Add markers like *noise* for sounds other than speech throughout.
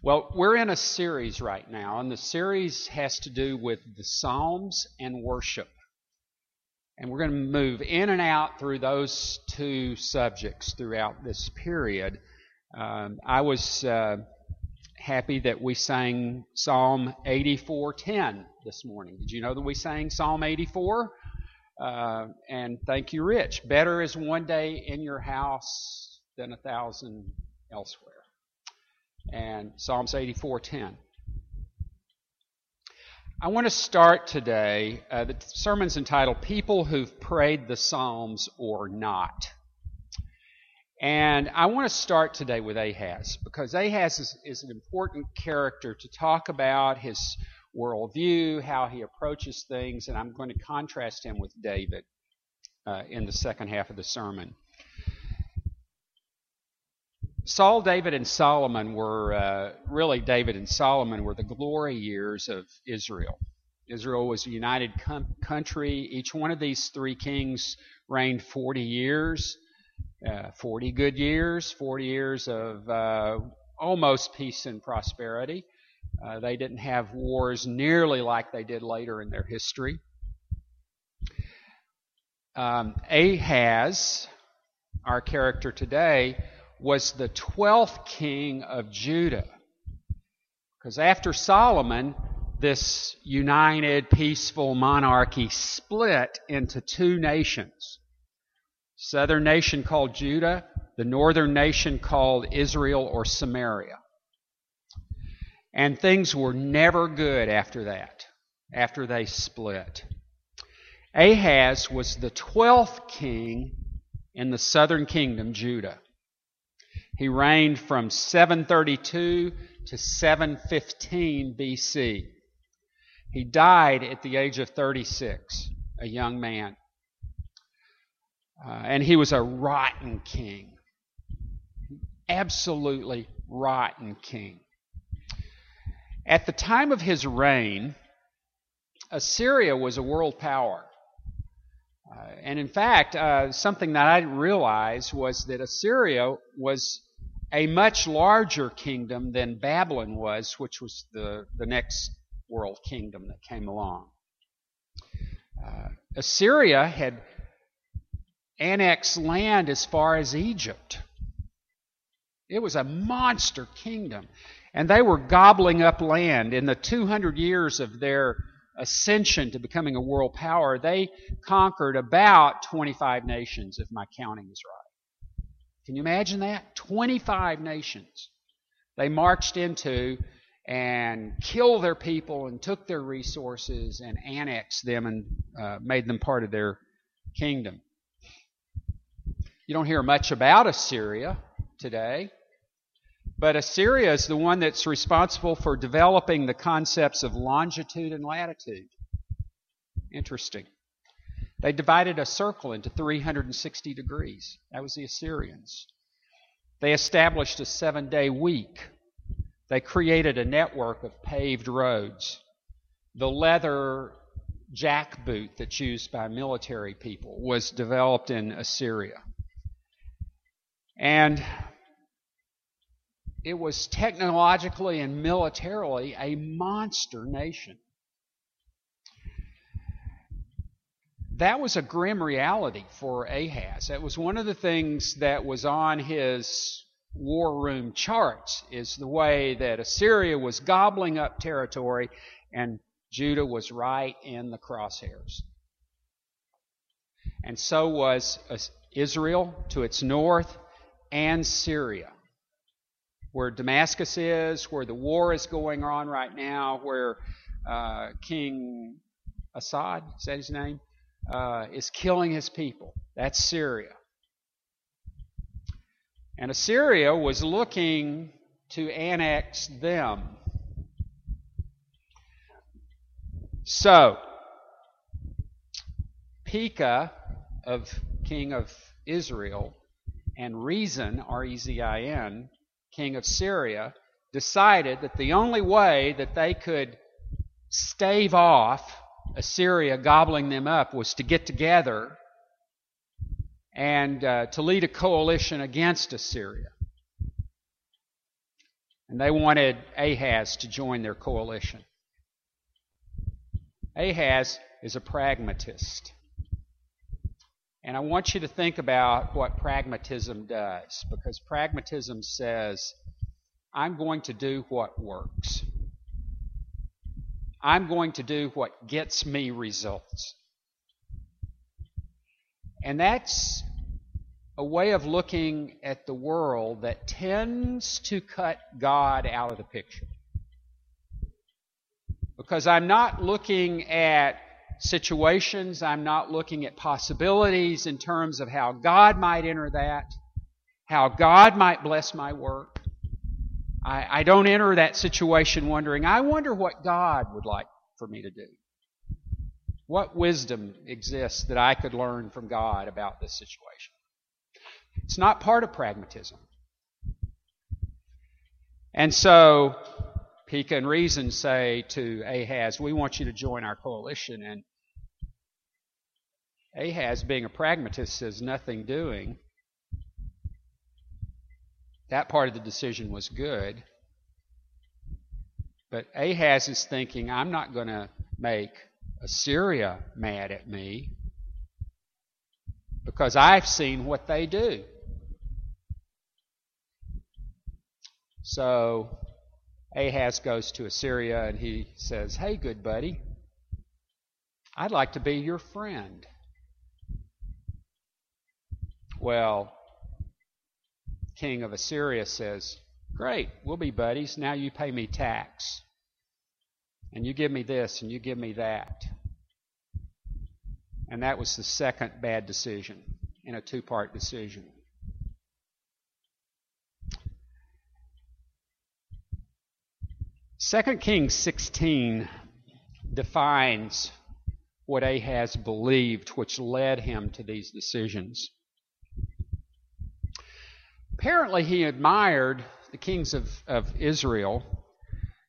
Well, we're in a series right now, and the series has to do with the Psalms and worship. And we're going to move in and out through those two subjects throughout this period. Um, I was uh, happy that we sang Psalm 84:10 this morning. Did you know that we sang Psalm 84? Uh, and thank you, Rich. Better is one day in your house than a thousand elsewhere and Psalms 84:10. I want to start today. Uh, the sermon's entitled "People Who've Prayed the Psalms or Not," and I want to start today with Ahaz because Ahaz is, is an important character to talk about his worldview, how he approaches things, and I'm going to contrast him with David uh, in the second half of the sermon. Saul, David, and Solomon were uh, really David and Solomon were the glory years of Israel. Israel was a united com- country. Each one of these three kings reigned 40 years, uh, 40 good years, 40 years of uh, almost peace and prosperity. Uh, they didn't have wars nearly like they did later in their history. Um, Ahaz, our character today, was the 12th king of Judah. Because after Solomon, this united, peaceful monarchy split into two nations. Southern nation called Judah, the northern nation called Israel or Samaria. And things were never good after that, after they split. Ahaz was the 12th king in the southern kingdom, Judah. He reigned from 732 to 715 BC. He died at the age of 36, a young man. Uh, and he was a rotten king. Absolutely rotten king. At the time of his reign, Assyria was a world power. Uh, and in fact, uh, something that I didn't realize was that Assyria was a much larger kingdom than Babylon was, which was the, the next world kingdom that came along. Uh, Assyria had annexed land as far as Egypt. It was a monster kingdom. And they were gobbling up land. In the 200 years of their ascension to becoming a world power, they conquered about 25 nations, if my counting is right. Can you imagine that? 25 nations they marched into and killed their people and took their resources and annexed them and uh, made them part of their kingdom. You don't hear much about Assyria today, but Assyria is the one that's responsible for developing the concepts of longitude and latitude. Interesting. They divided a circle into 360 degrees. That was the Assyrians. They established a seven day week. They created a network of paved roads. The leather jackboot that's used by military people was developed in Assyria. And it was technologically and militarily a monster nation. That was a grim reality for Ahaz. That was one of the things that was on his war room charts is the way that Assyria was gobbling up territory and Judah was right in the crosshairs. And so was Israel to its north and Syria. Where Damascus is, where the war is going on right now, where uh, King Assad, is that his name? Uh, is killing his people. That's Syria. And Assyria was looking to annex them. So, Pekah of king of Israel and Rezin, R E Z I N, king of Syria, decided that the only way that they could stave off Assyria gobbling them up was to get together and uh, to lead a coalition against Assyria. And they wanted Ahaz to join their coalition. Ahaz is a pragmatist. And I want you to think about what pragmatism does, because pragmatism says, I'm going to do what works. I'm going to do what gets me results. And that's a way of looking at the world that tends to cut God out of the picture. Because I'm not looking at situations, I'm not looking at possibilities in terms of how God might enter that, how God might bless my work. I, I don't enter that situation wondering, I wonder what God would like for me to do. What wisdom exists that I could learn from God about this situation? It's not part of pragmatism. And so, Pekah and Rezin say to Ahaz, We want you to join our coalition. And Ahaz, being a pragmatist, says, Nothing doing. That part of the decision was good. But Ahaz is thinking, I'm not going to make Assyria mad at me because I've seen what they do. So Ahaz goes to Assyria and he says, Hey, good buddy, I'd like to be your friend. Well, king of Assyria says, Great, we'll be buddies. Now you pay me tax. And you give me this and you give me that. And that was the second bad decision in a two part decision. Second Kings 16 defines what Ahaz believed, which led him to these decisions. Apparently, he admired the kings of, of Israel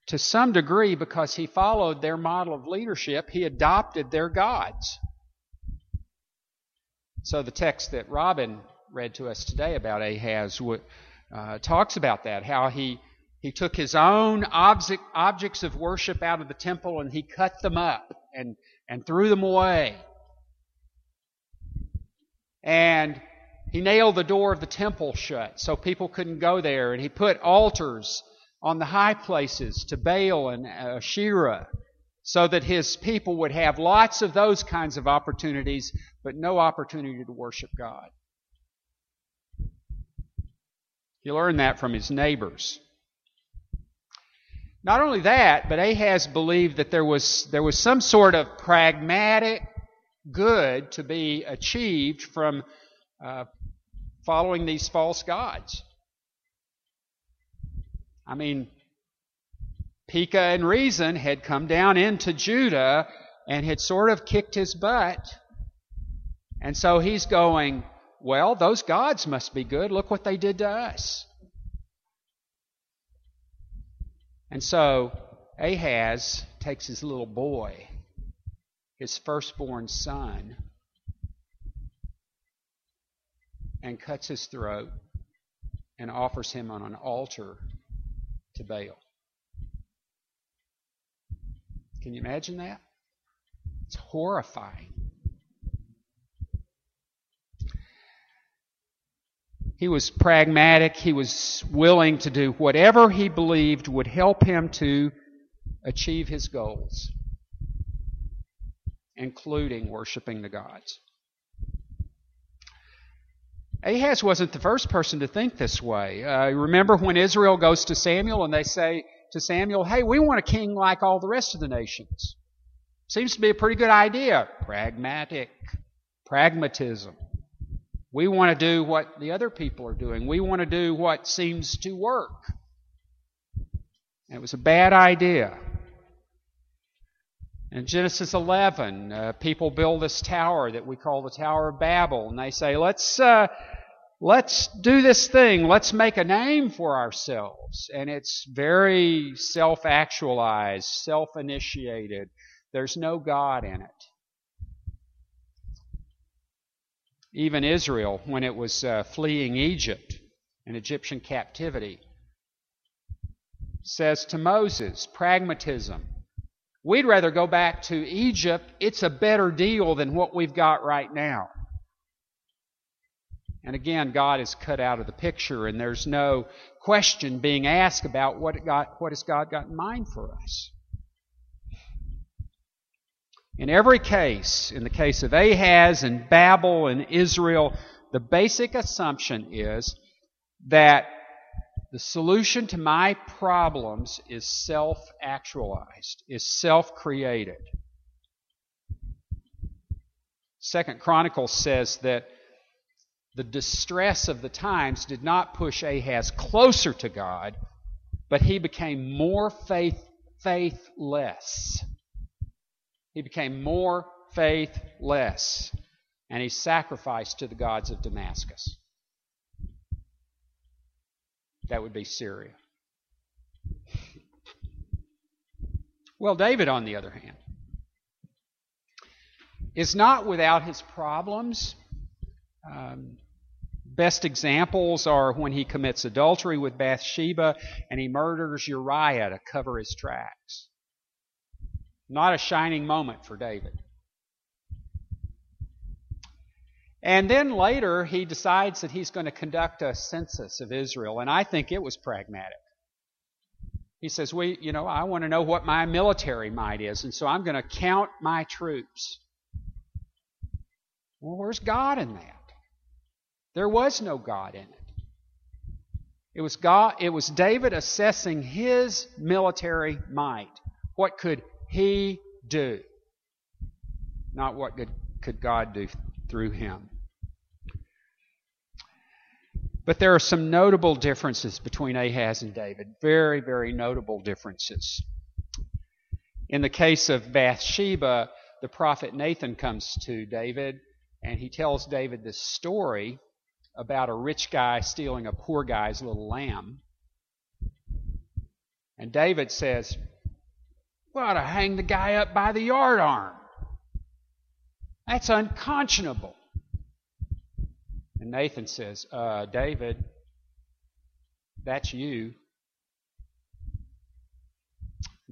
to some degree because he followed their model of leadership. He adopted their gods. So the text that Robin read to us today about Ahaz uh, talks about that, how he, he took his own object, objects of worship out of the temple and he cut them up and, and threw them away. And he nailed the door of the temple shut so people couldn't go there. And he put altars on the high places to Baal and Asherah so that his people would have lots of those kinds of opportunities, but no opportunity to worship God. He learned that from his neighbors. Not only that, but Ahaz believed that there was, there was some sort of pragmatic good to be achieved from uh, following these false gods. I mean, Pekah and Rezin had come down into Judah and had sort of kicked his butt. And so he's going, Well, those gods must be good. Look what they did to us. And so Ahaz takes his little boy, his firstborn son, and cuts his throat and offers him on an altar to Baal. Can you imagine that? It's horrifying. He was pragmatic. He was willing to do whatever he believed would help him to achieve his goals, including worshiping the gods. Ahaz wasn't the first person to think this way. Uh, remember when Israel goes to Samuel and they say to Samuel, hey, we want a king like all the rest of the nations. Seems to be a pretty good idea. Pragmatic. Pragmatism. We want to do what the other people are doing. We want to do what seems to work. it was a bad idea. In Genesis 11, uh, people build this tower that we call the Tower of Babel, and they say, let's, uh, let's do this thing. Let's make a name for ourselves. And it's very self actualized, self initiated. There's no God in it. Even Israel, when it was uh, fleeing Egypt and Egyptian captivity, says to Moses, pragmatism. We'd rather go back to Egypt. It's a better deal than what we've got right now. And again, God is cut out of the picture, and there's no question being asked about what, God, what has God got in mind for us. In every case, in the case of Ahaz and Babel and Israel, the basic assumption is that the solution to my problems is self actualized, is self created. Second Chronicles says that the distress of the times did not push Ahaz closer to God, but he became more faith, faithless. He became more faithless, and he sacrificed to the gods of Damascus. That would be Syria. Well, David, on the other hand, is not without his problems. Um, best examples are when he commits adultery with Bathsheba and he murders Uriah to cover his tracks. Not a shining moment for David. And then later, he decides that he's going to conduct a census of Israel, and I think it was pragmatic. He says, "We, you know, I want to know what my military might is, and so I'm going to count my troops." Well, where's God in that? There was no God in it. It was God. It was David assessing his military might. What could he do? Not what could, could God do through him. But there are some notable differences between Ahaz and David. Very, very notable differences. In the case of Bathsheba, the prophet Nathan comes to David and he tells David this story about a rich guy stealing a poor guy's little lamb. And David says, We ought to hang the guy up by the yard arm. That's unconscionable. And Nathan says, uh, David, that's you.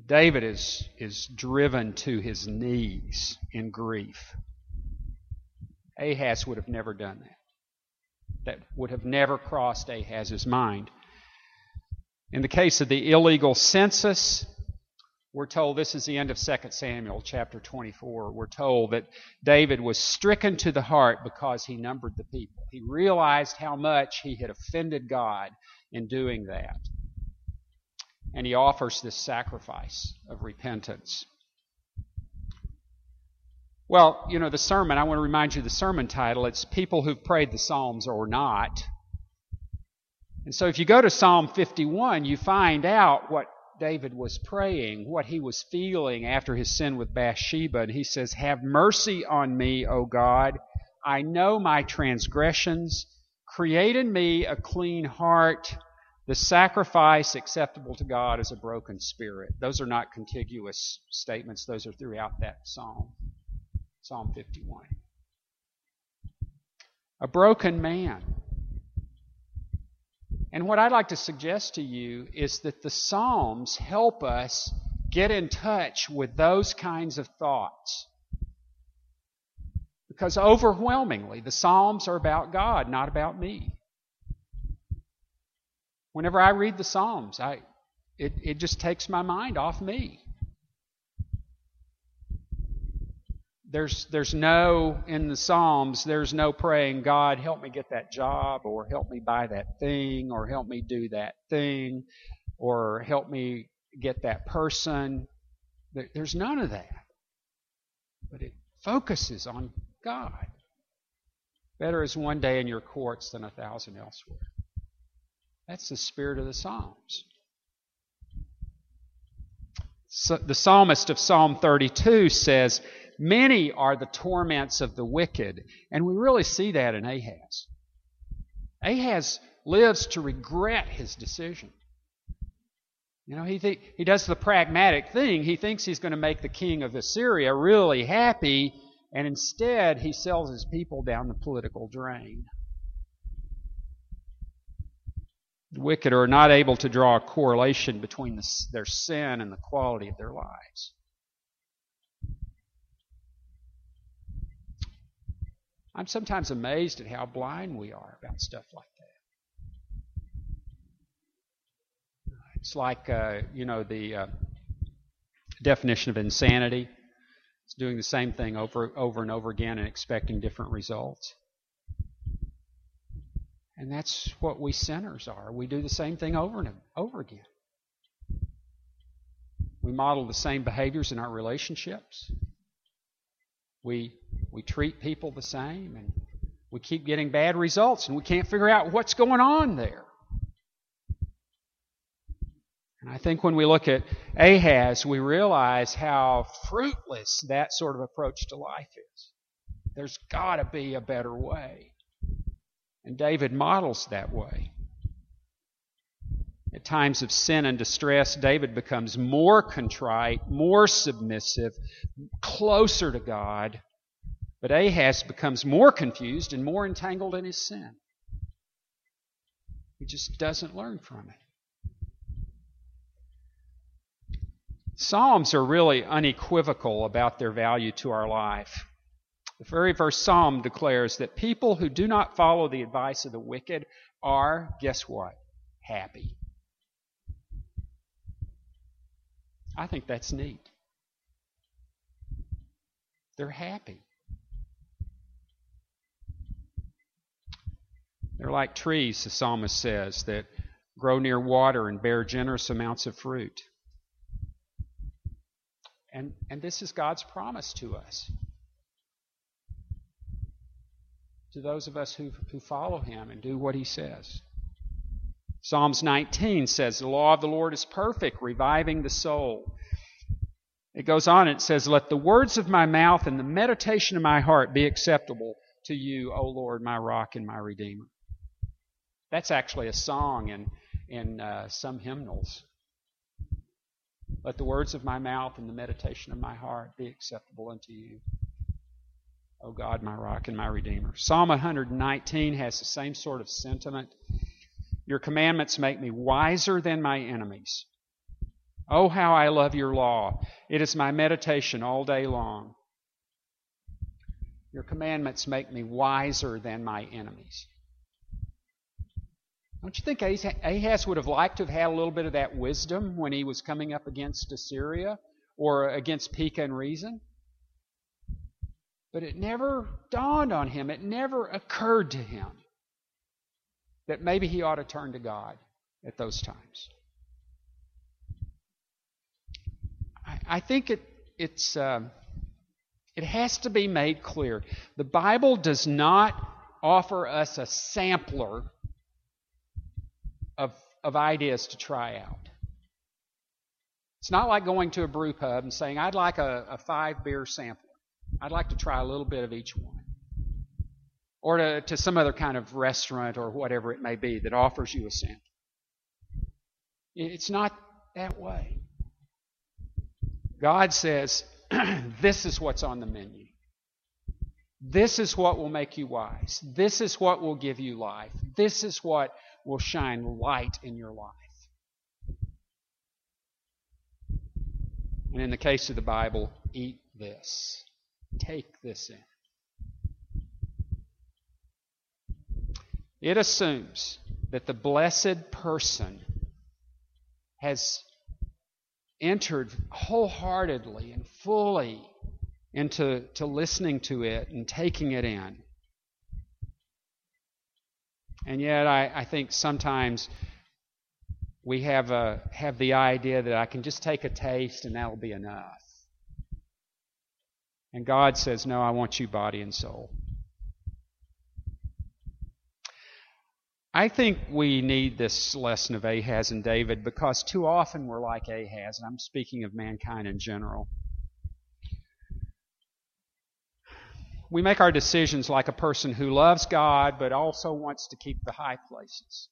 David is, is driven to his knees in grief. Ahaz would have never done that. That would have never crossed Ahaz's mind. In the case of the illegal census, we're told this is the end of 2 Samuel chapter 24. We're told that David was stricken to the heart because he numbered the people. He realized how much he had offended God in doing that. And he offers this sacrifice of repentance. Well, you know, the sermon, I want to remind you the sermon title. It's People Who've Prayed the Psalms or Not. And so if you go to Psalm 51, you find out what David was praying, what he was feeling after his sin with Bathsheba. And he says, Have mercy on me, O God. I know my transgressions. Create in me a clean heart. The sacrifice acceptable to God is a broken spirit. Those are not contiguous statements, those are throughout that psalm. Psalm 51. A broken man. And what I'd like to suggest to you is that the Psalms help us get in touch with those kinds of thoughts. Because overwhelmingly, the Psalms are about God, not about me. Whenever I read the Psalms, I, it, it just takes my mind off me. There's there's no in the psalms there's no praying god help me get that job or help me buy that thing or help me do that thing or help me get that person. There's none of that. But it focuses on god. Better is one day in your courts than a thousand elsewhere. That's the spirit of the psalms. So the psalmist of psalm 32 says Many are the torments of the wicked. And we really see that in Ahaz. Ahaz lives to regret his decision. You know, he, th- he does the pragmatic thing. He thinks he's going to make the king of Assyria really happy, and instead he sells his people down the political drain. The wicked are not able to draw a correlation between the, their sin and the quality of their lives. I'm sometimes amazed at how blind we are about stuff like that. It's like, uh, you know, the uh, definition of insanity. It's doing the same thing over, over and over again and expecting different results. And that's what we sinners are. We do the same thing over and over again. We model the same behaviors in our relationships. We, we treat people the same, and we keep getting bad results, and we can't figure out what's going on there. And I think when we look at Ahaz, we realize how fruitless that sort of approach to life is. There's got to be a better way. And David models that way. At times of sin and distress, David becomes more contrite, more submissive, closer to God. But Ahaz becomes more confused and more entangled in his sin. He just doesn't learn from it. Psalms are really unequivocal about their value to our life. The very first psalm declares that people who do not follow the advice of the wicked are, guess what? Happy. I think that's neat. They're happy. They're like trees, the psalmist says, that grow near water and bear generous amounts of fruit. And, and this is God's promise to us. to those of us who, who follow him and do what he says. Psalms 19 says, The law of the Lord is perfect, reviving the soul. It goes on, it says, Let the words of my mouth and the meditation of my heart be acceptable to you, O Lord, my rock and my redeemer. That's actually a song in, in uh, some hymnals. Let the words of my mouth and the meditation of my heart be acceptable unto you. O God, my rock and my redeemer. Psalm 119 has the same sort of sentiment. Your commandments make me wiser than my enemies. Oh, how I love your law. It is my meditation all day long. Your commandments make me wiser than my enemies. Don't you think Ahaz would have liked to have had a little bit of that wisdom when he was coming up against Assyria or against Pekah and Rezin? But it never dawned on him, it never occurred to him that maybe he ought to turn to God at those times. I, I think it, it's, uh, it has to be made clear. The Bible does not offer us a sampler of, of ideas to try out. It's not like going to a brew pub and saying, I'd like a, a five beer sample. I'd like to try a little bit of each one. Or to, to some other kind of restaurant or whatever it may be that offers you a sample. It's not that way. God says, *clears throat* this is what's on the menu. This is what will make you wise. This is what will give you life. This is what will shine light in your life. And in the case of the Bible, eat this. Take this in. It assumes that the blessed person has entered wholeheartedly and fully into to listening to it and taking it in. And yet, I, I think sometimes we have a have the idea that I can just take a taste and that'll be enough. And God says, No, I want you body and soul. I think we need this lesson of Ahaz and David because too often we're like Ahaz, and I'm speaking of mankind in general. We make our decisions like a person who loves God but also wants to keep the high places.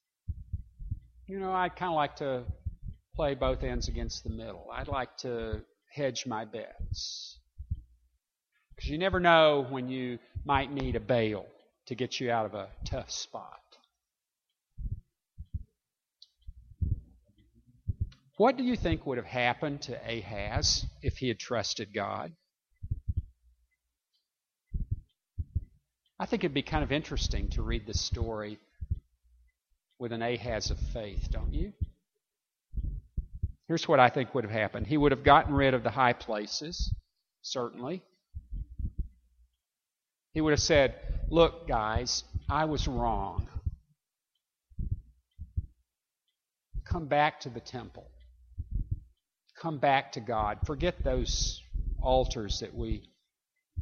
You know, I kind of like to play both ends against the middle. I'd like to hedge my bets. Because you never know when you might need a Baal to get you out of a tough spot. What do you think would have happened to Ahaz if he had trusted God? I think it'd be kind of interesting to read this story with an Ahaz of faith, don't you? Here's what I think would have happened. He would have gotten rid of the high places, certainly. He would have said, Look, guys, I was wrong. Come back to the temple. Come back to God. Forget those altars that we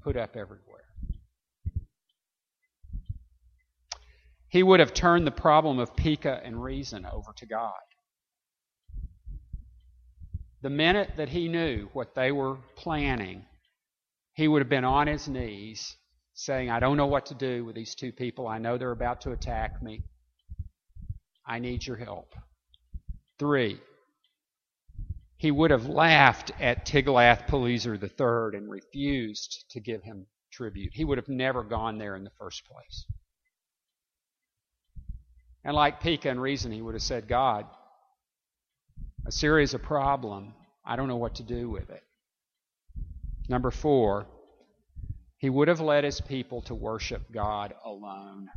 put up everywhere. He would have turned the problem of Pekah and Rezin over to God. The minute that he knew what they were planning, he would have been on his knees saying, I don't know what to do with these two people. I know they're about to attack me. I need your help. Three, he would have laughed at Tiglath-Pileser III and refused to give him tribute. He would have never gone there in the first place. And like Pekah and Rezin, he would have said, God, Assyria is a problem. I don't know what to do with it. Number four, he would have led his people to worship God alone.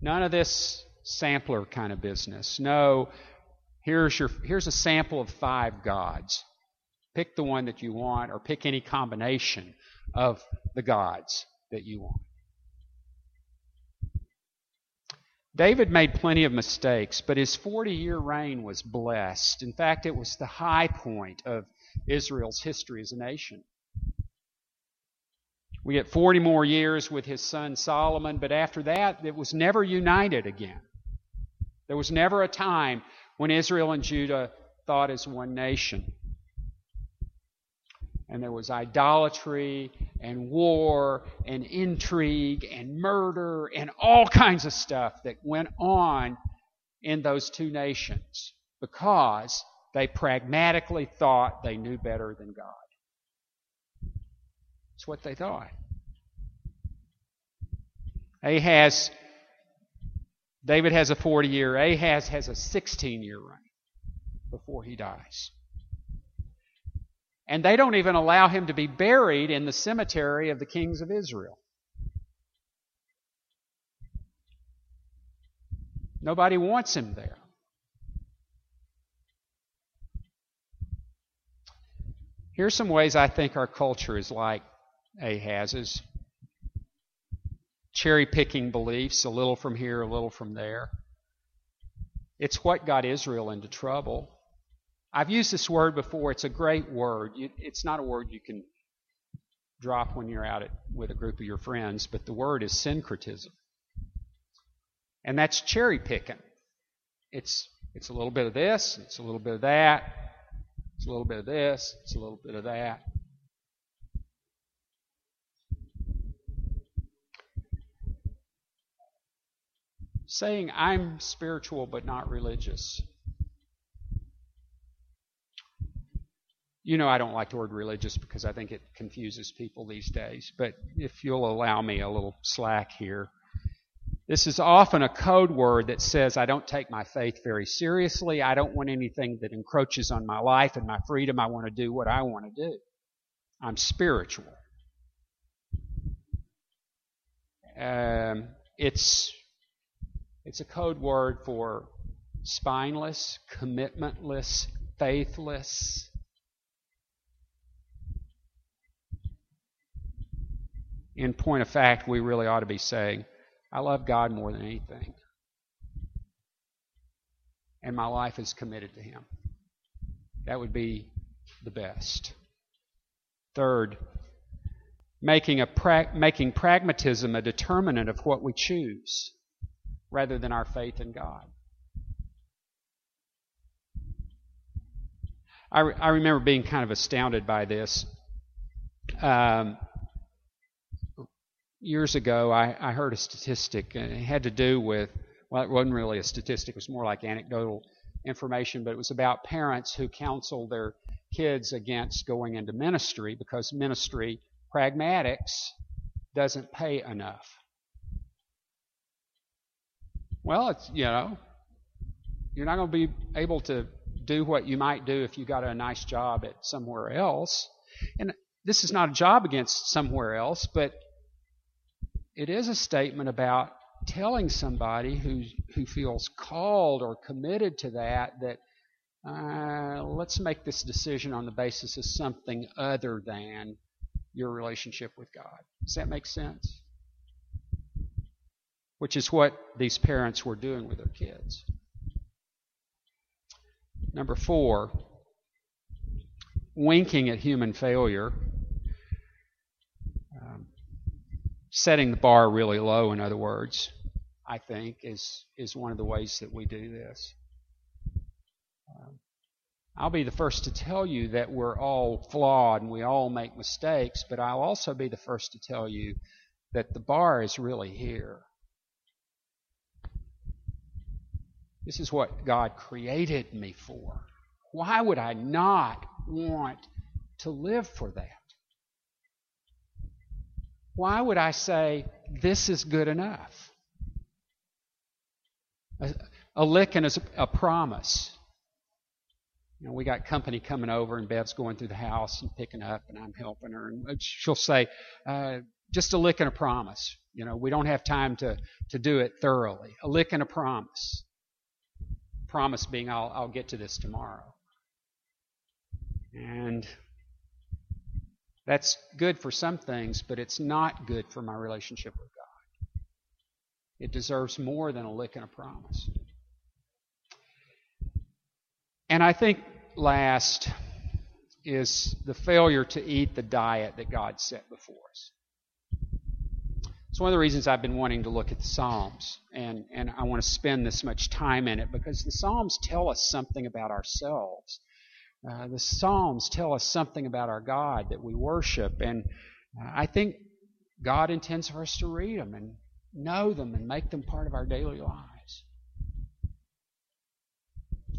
None of this sampler kind of business. No, here's your here's a sample of five gods. Pick the one that you want or pick any combination of the gods that you want. David made plenty of mistakes, but his 40 year reign was blessed. In fact, it was the high point of Israel's history as a nation. We get 40 more years with his son Solomon, but after that, it was never united again. There was never a time when Israel and Judah thought as one nation. And there was idolatry and war and intrigue and murder and all kinds of stuff that went on in those two nations because they pragmatically thought they knew better than God. That's what they thought. Ahaz, David has a 40 year, Ahaz has a 16 year reign before he dies. And they don't even allow him to be buried in the cemetery of the kings of Israel. Nobody wants him there. Here's some ways I think our culture is like Ahaz's. Cherry picking beliefs, a little from here, a little from there. It's what got Israel into trouble. I've used this word before. It's a great word. It's not a word you can drop when you're out at, with a group of your friends, but the word is syncretism. And that's cherry picking. It's, it's a little bit of this, it's a little bit of that, it's a little bit of this, it's a little bit of that. Saying, I'm spiritual but not religious. You know, I don't like the word religious because I think it confuses people these days, but if you'll allow me a little slack here. This is often a code word that says, I don't take my faith very seriously. I don't want anything that encroaches on my life and my freedom. I want to do what I want to do. I'm spiritual. Um, it's it's a code word for spineless, commitmentless, faithless. In point of fact, we really ought to be saying, I love God more than anything. And my life is committed to Him. That would be the best. Third, making, a pra- making pragmatism a determinant of what we choose rather than our faith in God. I, re- I remember being kind of astounded by this. Um, years ago, I, I heard a statistic, and it had to do with, well, it wasn't really a statistic, it was more like anecdotal information, but it was about parents who counsel their kids against going into ministry because ministry, pragmatics, doesn't pay enough. Well, it's, you know, You're not going to be able to do what you might do if you got a nice job at somewhere else. And this is not a job against somewhere else, but it is a statement about telling somebody who who feels called or committed to that that uh, let's make this decision on the basis of something other than your relationship with God. Does that make sense? Which is what these parents were doing with their kids. Number four, winking at human failure. Um, setting the bar really low, in other words, I think, is, is one of the ways that we do this. Um, I'll be the first to tell you that we're all flawed and we all make mistakes, but I'll also be the first to tell you that the bar is really here. This is what God created me for. Why would I not want to live for that? Why would I say, this is good enough? A, a licking is a, a promise. You know, we got company coming over, and Bev's going through the house and picking up, and I'm helping her. And she'll say, uh, just a lick and a promise. You know, we don't have time to, to do it thoroughly. A lick and a promise. Promise being, I'll, I'll get to this tomorrow. And that's good for some things, but it's not good for my relationship with God. It deserves more than a lick and a promise. And I think last is the failure to eat the diet that God set before us. It's one of the reasons I've been wanting to look at the Psalms, and, and I want to spend this much time in it because the Psalms tell us something about ourselves. Uh, the Psalms tell us something about our God that we worship, and uh, I think God intends for us to read them and know them and make them part of our daily lives.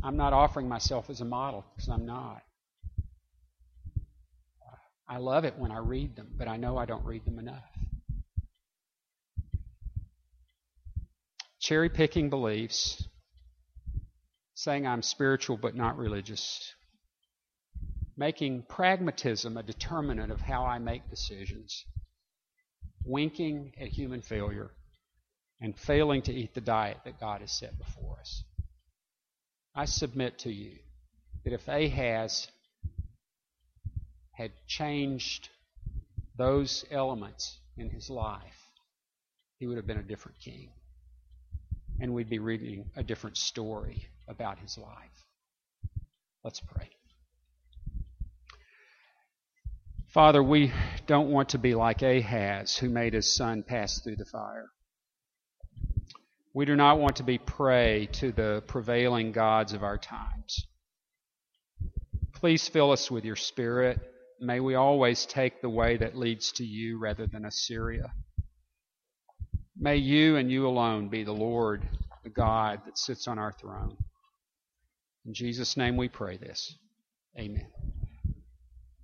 I'm not offering myself as a model because I'm not. I love it when I read them, but I know I don't read them enough. Cherry picking beliefs, saying I'm spiritual but not religious, making pragmatism a determinant of how I make decisions, winking at human failure, and failing to eat the diet that God has set before us. I submit to you that if Ahaz had changed those elements in his life, he would have been a different king. And we'd be reading a different story about his life. Let's pray. Father, we don't want to be like Ahaz, who made his son pass through the fire. We do not want to be prey to the prevailing gods of our times. Please fill us with your Spirit. May we always take the way that leads to you rather than Assyria. May you and you alone be the Lord, the God that sits on our throne. In Jesus' name we pray this. Amen.